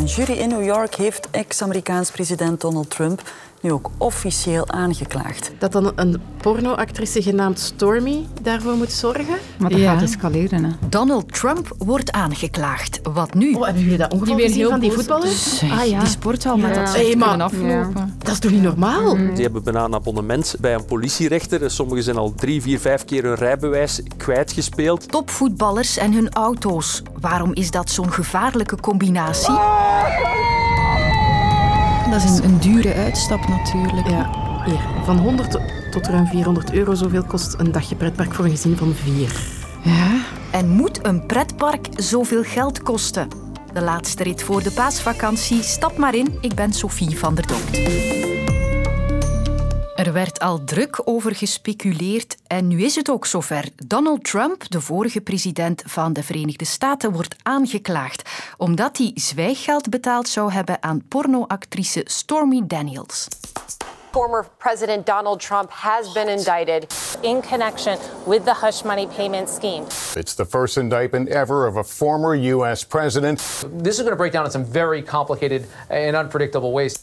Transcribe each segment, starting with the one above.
Een jury in New York heeft ex-Amerikaans president Donald Trump nu ook officieel aangeklaagd. Dat dan een pornoactrice genaamd Stormy daarvoor moet zorgen? Maar dat Ja. gaat escaleren. Hè. Donald Trump wordt aangeklaagd. Wat nu? Oh, hebben jullie dat ongeval weer gezien heel van die voetballers? Ah ja. Die sporthal met Ja. dat Hey, hey, aflopen. Dat is toch niet normaal? Die hebben bijna een abonnement bij een politierechter. Sommigen zijn al drie, vier, vijf keer hun rijbewijs kwijtgespeeld. Topvoetballers en hun auto's. Waarom is dat zo'n gevaarlijke combinatie? Dat is een, een dure uitstap natuurlijk. Ja, hier. Van 100 tot ruim 400 euro zoveel kost een dagje pretpark voor een gezin van vier. Ja. En moet een pretpark zoveel geld kosten? De laatste rit voor de paasvakantie. Stap maar in, ik ben Sophie van der Dopt. Er werd al druk over gespeculeerd en nu is het ook zover. Donald Trump, de vorige president van de Verenigde Staten, wordt aangeklaagd omdat hij zwijggeld betaald zou hebben aan pornoactrice Stormy Daniels. Former President Donald Trump has been indicted in connection with the hush money payment scheme. It's the first indictment ever of a former U.S. president. This is going to break down in some very complicated and unpredictable ways.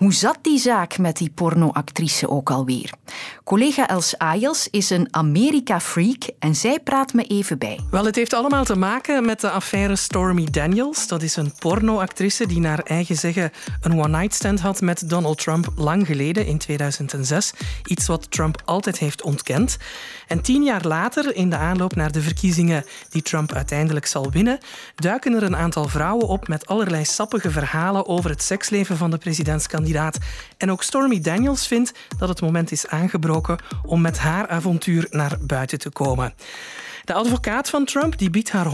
Hoe zat die zaak met die pornoactrice ook alweer? Collega Els Ayels is een Amerika-freak en zij praat me even bij. Wel, het heeft allemaal te maken met de affaire Stormy Daniels. Dat is een pornoactrice die naar eigen zeggen een one-night stand had met Donald Trump lang geleden, in 2006. Iets wat Trump altijd heeft ontkend. En tien jaar later, in de aanloop naar de verkiezingen die Trump uiteindelijk zal winnen, duiken er een aantal vrouwen op met allerlei sappige verhalen over het seksleven van de presidentskandidaat. En ook Stormy Daniels vindt dat het moment is aangebroken om met haar avontuur naar buiten te komen. De advocaat van Trump die biedt haar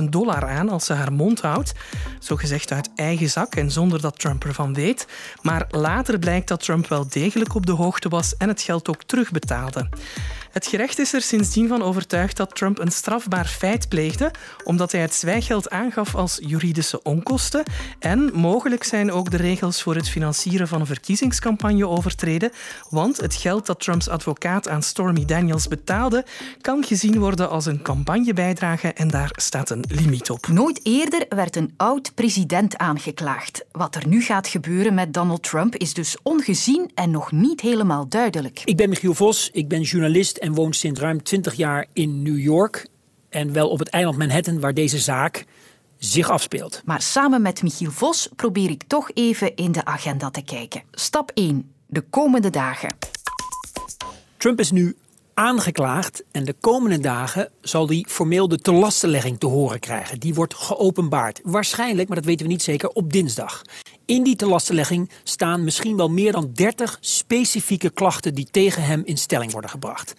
130.000 dollar aan als ze haar mond houdt. Zogezegd uit eigen zak en zonder dat Trump ervan weet. Maar later blijkt dat Trump wel degelijk op de hoogte was en het geld ook terugbetaalde. Het gerecht is er sindsdien van overtuigd dat Trump een strafbaar feit pleegde, omdat hij het zwijgeld aangaf als juridische onkosten. En mogelijk zijn ook de regels voor het financieren van een verkiezingscampagne overtreden, want het geld dat Trumps advocaat aan Stormy Daniels betaalde, kan gezien worden als een campagnebijdrage en daar staat een limiet op. Nooit eerder werd een oud-president aangeklaagd. Wat er nu gaat gebeuren met Donald Trump is dus ongezien en nog niet helemaal duidelijk. Ik ben Michiel Vos, ik ben journalist en woon sinds ruim 20 jaar in New York. En wel op het eiland Manhattan waar deze zaak zich afspeelt. Maar samen met Michiel Vos probeer ik toch even in de agenda te kijken. Stap 1. De komende dagen. Trump is nu aangeklaagd en de komende dagen zal hij formeel de telastenlegging te horen krijgen. Die wordt geopenbaard. Waarschijnlijk, maar dat weten we niet zeker, op dinsdag. In die telastenlegging staan misschien wel meer dan 30 specifieke klachten die tegen hem in stelling worden gebracht.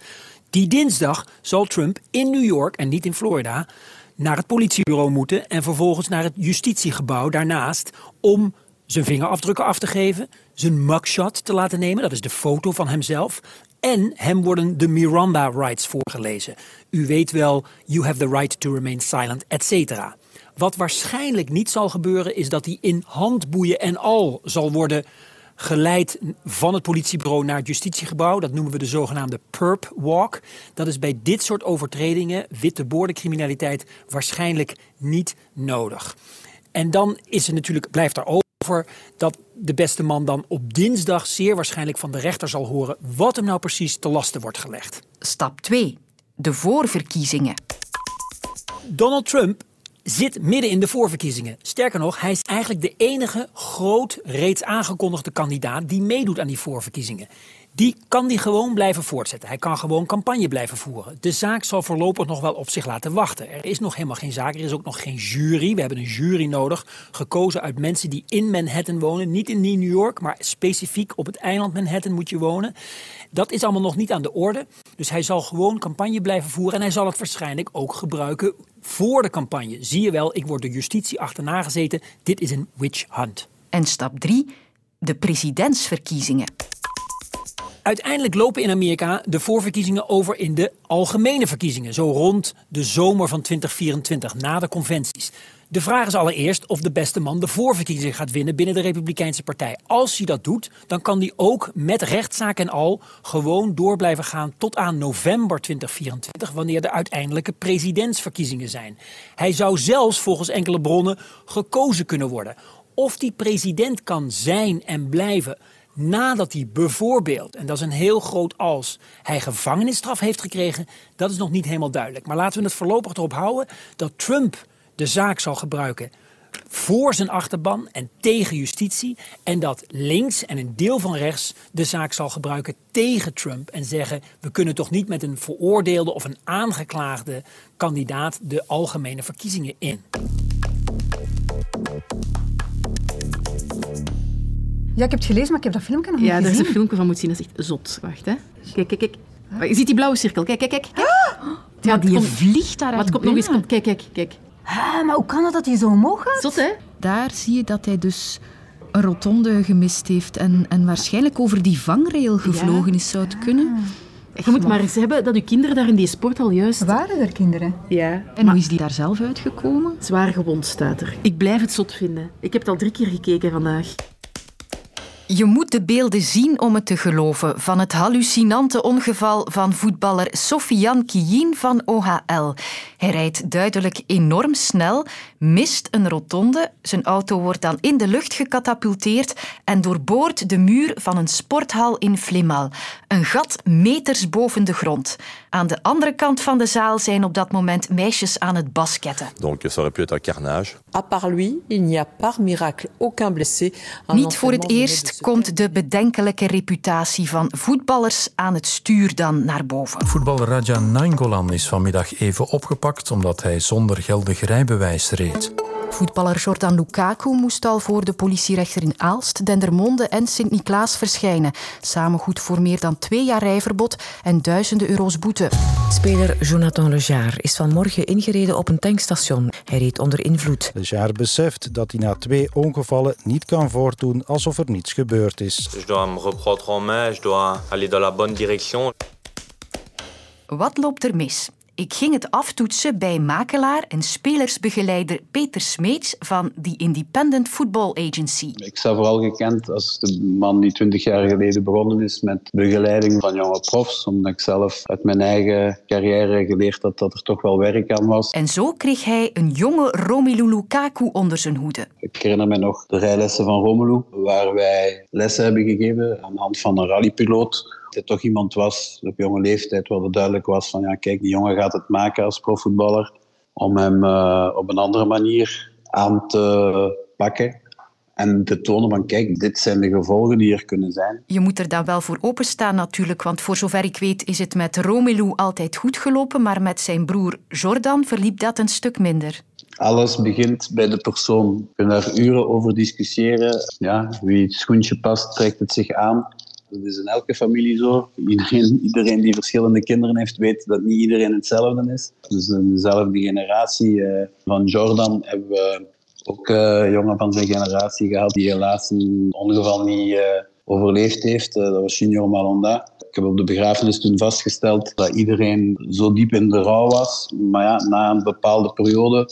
Die dinsdag zal Trump in New York en niet in Florida naar het politiebureau moeten en vervolgens naar het justitiegebouw daarnaast om zijn vingerafdrukken af te geven, zijn mugshot te laten nemen, dat is de foto van hemzelf, en hem worden de Miranda rights voorgelezen. U weet wel, you have the right to remain silent, etc. Wat waarschijnlijk niet zal gebeuren is dat hij in handboeien en al zal worden geleid van het politiebureau naar het justitiegebouw. Dat noemen we de zogenaamde perp walk. Dat is bij dit soort overtredingen, witte boordencriminaliteit, waarschijnlijk niet nodig. En dan is er natuurlijk, blijft er over dat de beste man dan op dinsdag zeer waarschijnlijk van de rechter zal horen wat hem nou precies te lasten wordt gelegd. Stap 2. De voorverkiezingen. Donald Trump zit midden in de voorverkiezingen. Sterker nog, hij is eigenlijk de enige groot reeds aangekondigde kandidaat die meedoet aan die voorverkiezingen. Die kan die gewoon blijven voortzetten. Hij kan gewoon campagne blijven voeren. De zaak zal voorlopig nog wel op zich laten wachten. Er is nog helemaal geen zaak, er is ook nog geen jury. We hebben een jury nodig, gekozen uit mensen die in Manhattan wonen. Niet in New York, maar specifiek op het eiland Manhattan moet je wonen. Dat is allemaal nog niet aan de orde. Dus hij zal gewoon campagne blijven voeren en hij zal het waarschijnlijk ook gebruiken voor de campagne. Zie je wel, ik word door justitie achterna gezeten. Dit is een witch hunt. En stap 3. De presidentsverkiezingen. Uiteindelijk lopen in Amerika de voorverkiezingen over in de algemene verkiezingen. Zo rond de zomer van 2024, na de conventies. De vraag is allereerst of de beste man de voorverkiezing gaat winnen binnen de Republikeinse Partij. Als hij dat doet, dan kan hij ook met rechtszaak en al gewoon door blijven gaan tot aan november 2024, wanneer de uiteindelijke presidentsverkiezingen zijn. Hij zou zelfs volgens enkele bronnen gekozen kunnen worden. Of die president kan zijn en blijven nadat hij bijvoorbeeld, en dat is een heel groot als, hij gevangenisstraf heeft gekregen, dat is nog niet helemaal duidelijk. Maar laten we het voorlopig erop houden dat Trump de zaak zal gebruiken voor zijn achterban en tegen justitie. En dat links en een deel van rechts de zaak zal gebruiken tegen Trump. En zeggen: we kunnen toch niet met een veroordeelde of een aangeklaagde kandidaat de algemene verkiezingen in. Ja, ik heb het gelezen, maar ik heb dat filmpje nog niet Ja, gezien. daar is een filmpje van moet zien. Dat is echt zot. Wacht, hè. Kijk, kijk, kijk. Je ziet die blauwe cirkel. Kijk, kijk, kijk. kijk. Ja, die Kom. vliegt daar Wat komt nog eens? Komt. Kijk, kijk, kijk. Ah, maar hoe kan het dat hij zo omhoog gaat? Zot, hè? Daar zie je dat hij dus een rotonde gemist heeft en, en waarschijnlijk over die vangrail gevlogen is, zou het kunnen. Je moet maar eens hebben dat je kinderen daar in die sporthal juist... Waren er kinderen? Ja. En hoe is die daar zelf uitgekomen? Zwaar gewond staat er. Ik blijf het zot vinden. Ik heb het al drie keer gekeken vandaag. Je moet de beelden zien om het te geloven van het hallucinante ongeval van voetballer Sofian Kiyin van OHL. Hij rijdt duidelijk enorm snel, mist een rotonde, zijn auto wordt dan in de lucht gecatapulteerd en doorboort de muur van een sporthal in Flimal. Een gat meters boven de grond. Aan de andere kant van de zaal zijn op dat moment meisjes aan het basketten. Donc ça aurait pu être un carnage. À part lui, il n'y a par miracle aucun blessé. Niet voor het eerst komt de bedenkelijke reputatie van voetballers aan het stuur dan naar boven. Voetballer Raja Nainggolan is vanmiddag even opgepakt omdat hij zonder geldig rijbewijs reed. Voetballer Jordan Lukaku moest al voor de politierechter in Aalst, Dendermonde en Sint-Niklaas verschijnen. Samen goed voor meer dan twee jaar rijverbod en duizenden euro's boete. Speler Jonathan Lejar is vanmorgen ingereden op een tankstation. Hij reed onder invloed. Lejar beseft dat hij na twee ongevallen niet kan voortdoen alsof er niets gebeurd is. Je dois me reprendre en main, dois aller dans la bonne direction. Wat loopt er mis? Ik ging het aftoetsen bij makelaar en spelersbegeleider Peter Smeets van The Independent Football Agency. Ik sta vooral gekend als de man die twintig jaar geleden begonnen is met begeleiding van jonge profs, omdat ik zelf uit mijn eigen carrière geleerd had dat er toch wel werk aan was. En zo kreeg hij een jonge Romelu Lukaku onder zijn hoede. Ik herinner me nog de rijlessen van Romelu, waar wij lessen hebben gegeven aan de hand van een rallypiloot. Dat toch iemand was op jonge leeftijd waar het duidelijk was van ja, kijk, die jongen gaat het maken als profvoetballer om hem uh, op een andere manier aan te pakken en te tonen van kijk, dit zijn de gevolgen die er kunnen zijn. Je moet er dan wel voor openstaan natuurlijk, want voor zover ik weet is het met Romelu altijd goed gelopen, maar met zijn broer Jordan verliep dat een stuk minder. Alles begint bij de persoon. We kunnen daar uren over discussiëren. Ja, wie het schoentje past, trekt het zich aan. Dat is in elke familie zo. Iedereen, iedereen die verschillende kinderen heeft, weet dat niet iedereen hetzelfde is. Dus in dezelfde generatie uh, van Jordan hebben we ook uh, jongen van zijn generatie gehad die helaas een ongeval niet uh, overleefd heeft. dat was Junior Malonda. Ik heb op de begrafenis toen vastgesteld dat iedereen zo diep in de rouw was. Maar ja, na een bepaalde periode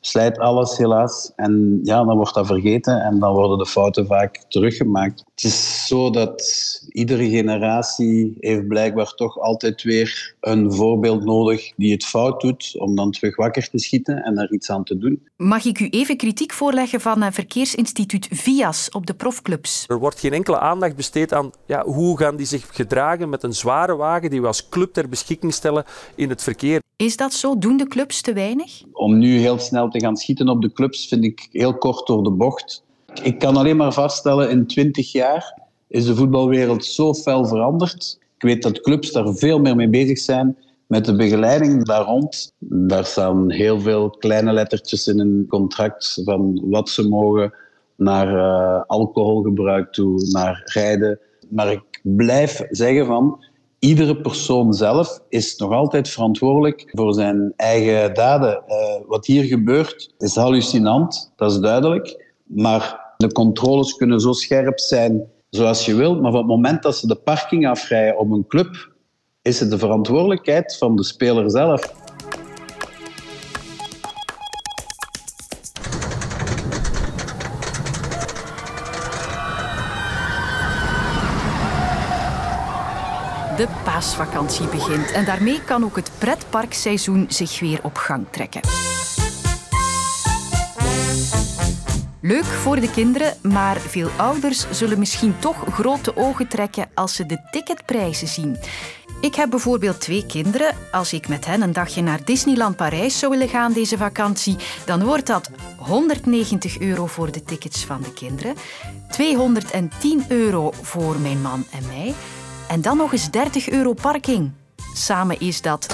slijt alles helaas. En ja, dan wordt dat vergeten en dan worden de fouten vaak teruggemaakt. Het is zo dat iedere generatie heeft blijkbaar toch altijd weer een voorbeeld nodig die het fout doet, om dan terug wakker te schieten en daar iets aan te doen. Mag ik u even kritiek voorleggen van het verkeersinstituut VIAS op de profclubs? Er wordt geen enkele aandacht besteed aan ja, hoe gaan die zich gedragen met een zware wagen die we als club ter beschikking stellen in het verkeer. Is dat zo? Doen de clubs te weinig? Om nu heel snel te gaan schieten op de clubs vind ik heel kort door de bocht. Ik kan alleen maar vaststellen, in 20 jaar is de voetbalwereld zo fel veranderd. Ik weet dat clubs daar veel meer mee bezig zijn met de begeleiding daar rond. Daar staan heel veel kleine lettertjes in een contract van wat ze mogen naar uh, alcoholgebruik toe, naar rijden. Maar ik blijf zeggen van, iedere persoon zelf is nog altijd verantwoordelijk voor zijn eigen daden. Uh, wat hier gebeurt is hallucinant, dat is duidelijk. Maar de controles kunnen zo scherp zijn zoals je wilt. Maar op het moment dat ze de parking afrijden op een club, is het de verantwoordelijkheid van de speler zelf. De paasvakantie begint en daarmee kan ook het pretparkseizoen zich weer op gang trekken. Leuk voor de kinderen, maar veel ouders zullen misschien toch grote ogen trekken als ze de ticketprijzen zien. Ik heb bijvoorbeeld twee kinderen. Als ik met hen een dagje naar Disneyland Parijs zou willen gaan deze vakantie, dan wordt dat 190 euro voor de tickets van de kinderen, 210 euro voor mijn man en mij en dan nog eens 30 euro parking. Samen is dat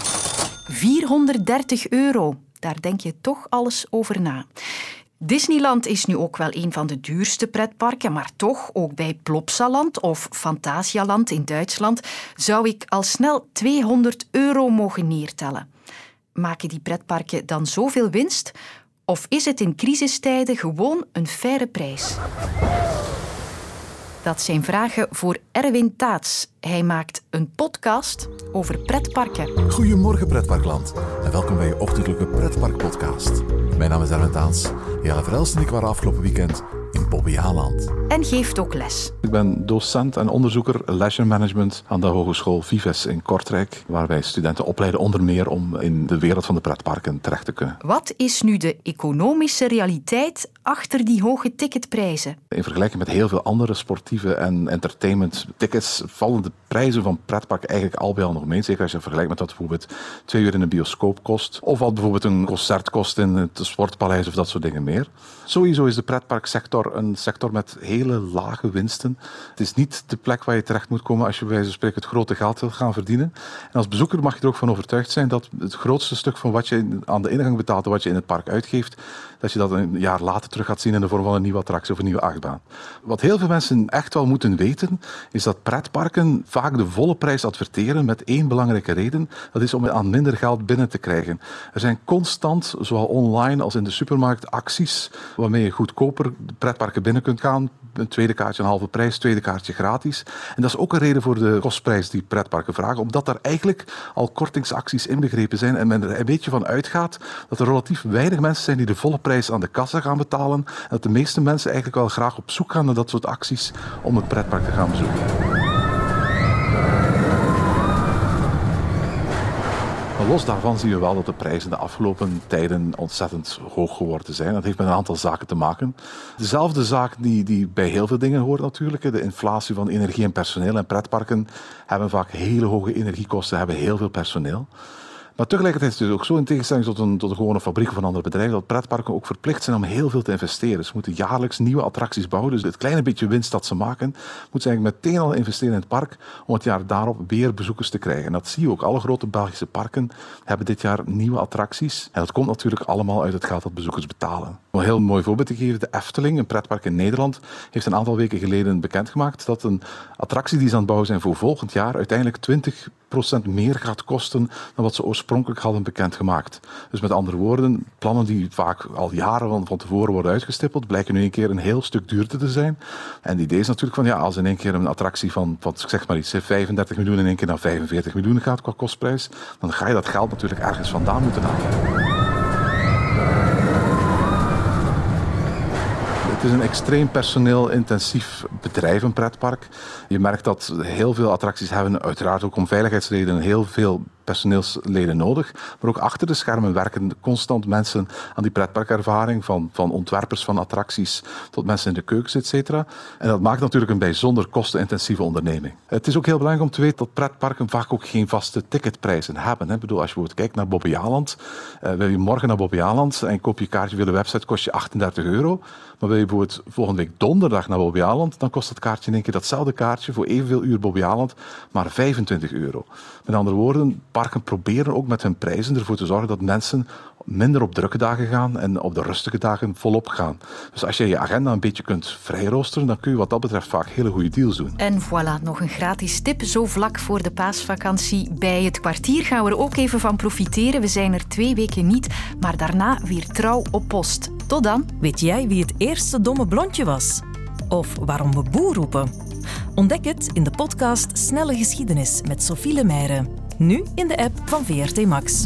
430 euro. Daar denk je toch alles over na. Disneyland is nu ook wel een van de duurste pretparken, maar toch, ook bij Plopsaland of Fantasialand in Duitsland, zou ik al snel 200 euro mogen neertellen. Maken die pretparken dan zoveel winst? Of is het in crisistijden gewoon een faire prijs? Dat zijn vragen voor Erwin Taats. Hij maakt een podcast over pretparken. Goedemorgen pretparkland en welkom bij je ochtendelijke pretparkpodcast. Mijn naam is Erwin Taats. Jelle Verhelst en ik waren afgelopen weekend in Bobbejaanland. En geeft ook les. Ik ben docent en onderzoeker leisure management aan de Hogeschool Vives in Kortrijk, waar wij studenten opleiden onder meer om in de wereld van de pretparken terecht te kunnen. Wat is nu de economische realiteit achter die hoge ticketprijzen? In vergelijking met heel veel andere sportieve en entertainment tickets vallen de prijzen van pretparken eigenlijk al bij al nog mee. Zeker als je vergelijkt met wat bijvoorbeeld twee uur in een bioscoop kost, of wat bijvoorbeeld een concert kost in het sportpaleis of dat soort dingen meer. Sowieso is de pretparksector een sector met hele lage winsten. Het is niet de plek waar je terecht moet komen als je bij wijze van spreken het grote geld wil gaan verdienen. En als bezoeker mag je er ook van overtuigd zijn dat het grootste stuk van wat je aan de ingang betaalt en wat je in het park uitgeeft, dat je dat een jaar later terug gaat zien in de vorm van een nieuwe attractie of een nieuwe achtbaan. Wat heel veel mensen echt wel moeten weten, is dat pretparken vaak de volle prijs adverteren met één belangrijke reden. Dat is om aan minder geld binnen te krijgen. Er zijn constant, zowel online als in de supermarkt, acties waarmee je goedkoper de binnen kunt gaan. Een tweede kaartje een halve prijs, tweede kaartje gratis. En dat is ook een reden voor de kostprijs die pretparken vragen, omdat daar eigenlijk al kortingsacties inbegrepen zijn en men er een beetje van uitgaat dat er relatief weinig mensen zijn die de volle prijs aan de kassa gaan betalen en dat de meeste mensen eigenlijk wel graag op zoek gaan naar dat soort acties om het pretpark te gaan bezoeken. Los daarvan zien we wel dat de prijzen de afgelopen tijden ontzettend hoog geworden zijn. Dat heeft met een aantal zaken te maken. Dezelfde zaak die, die bij heel veel dingen hoort natuurlijk. De inflatie van energie en personeel. En pretparken hebben vaak hele hoge energiekosten, hebben heel veel personeel. Maar tegelijkertijd is het dus ook zo, in tegenstelling tot een, tot een gewone fabriek of een ander bedrijf, dat pretparken ook verplicht zijn om heel veel te investeren. Ze moeten jaarlijks nieuwe attracties bouwen. Dus het kleine beetje winst dat ze maken, moeten ze eigenlijk meteen al investeren in het park om het jaar daarop weer bezoekers te krijgen. En dat zie je ook. Alle grote Belgische parken hebben dit jaar nieuwe attracties. En dat komt natuurlijk allemaal uit het geld dat bezoekers betalen. Om een heel mooi voorbeeld te geven, de Efteling, een pretpark in Nederland, heeft een aantal weken geleden bekendgemaakt dat een attractie die ze aan het bouwen zijn voor volgend jaar uiteindelijk 20% meer gaat kosten dan wat ze oorspronkelijk hadden bekendgemaakt. Dus met andere woorden, plannen die vaak al jaren van, tevoren worden uitgestippeld, blijken nu een keer een heel stuk duurder te zijn. En het idee is natuurlijk van, ja, als in één keer een attractie van, van zeg maar iets, 35 miljoen in één keer naar 45 miljoen gaat qua kostprijs, dan ga je dat geld natuurlijk ergens vandaan moeten halen. Het is een extreem personeel-intensief bedrijf, een pretpark. Je merkt dat heel veel attracties hebben, uiteraard ook om veiligheidsredenen, heel veel personeelsleden nodig. Maar ook achter de schermen werken constant mensen aan die pretparkervaring, van, van ontwerpers van attracties tot mensen in de keukens, et cetera. En dat maakt natuurlijk een bijzonder kostenintensieve onderneming. Het is ook heel belangrijk om te weten dat pretparken vaak ook geen vaste ticketprijzen hebben. Ik bedoel, als je bijvoorbeeld kijkt naar Bobbejaanland, uh, wil je morgen naar Bobbejaanland en koop je kaartje via de website, kost je 38 euro. Maar wil je bijvoorbeeld volgende week donderdag naar Bobbejaanland, dan kost dat kaartje in één keer datzelfde kaartje voor evenveel uur Bobbejaanland, maar 25 euro. Met andere woorden, parken proberen ook met hun prijzen ervoor te zorgen dat mensen minder op drukke dagen gaan en op de rustige dagen volop gaan. Dus als je je agenda een beetje kunt vrijroosteren, dan kun je wat dat betreft vaak hele goede deals doen. En voilà, nog een gratis tip. Zo vlak voor de paasvakantie bij het kwartier gaan we er ook even van profiteren. We zijn er twee weken niet, maar daarna weer trouw op post. Tot dan. Weet jij wie het eerste domme blondje was? Of waarom we boer roepen? Ontdek het in de podcast Snelle Geschiedenis met Sophie Lemeyre. Nu in de app van VRT Max.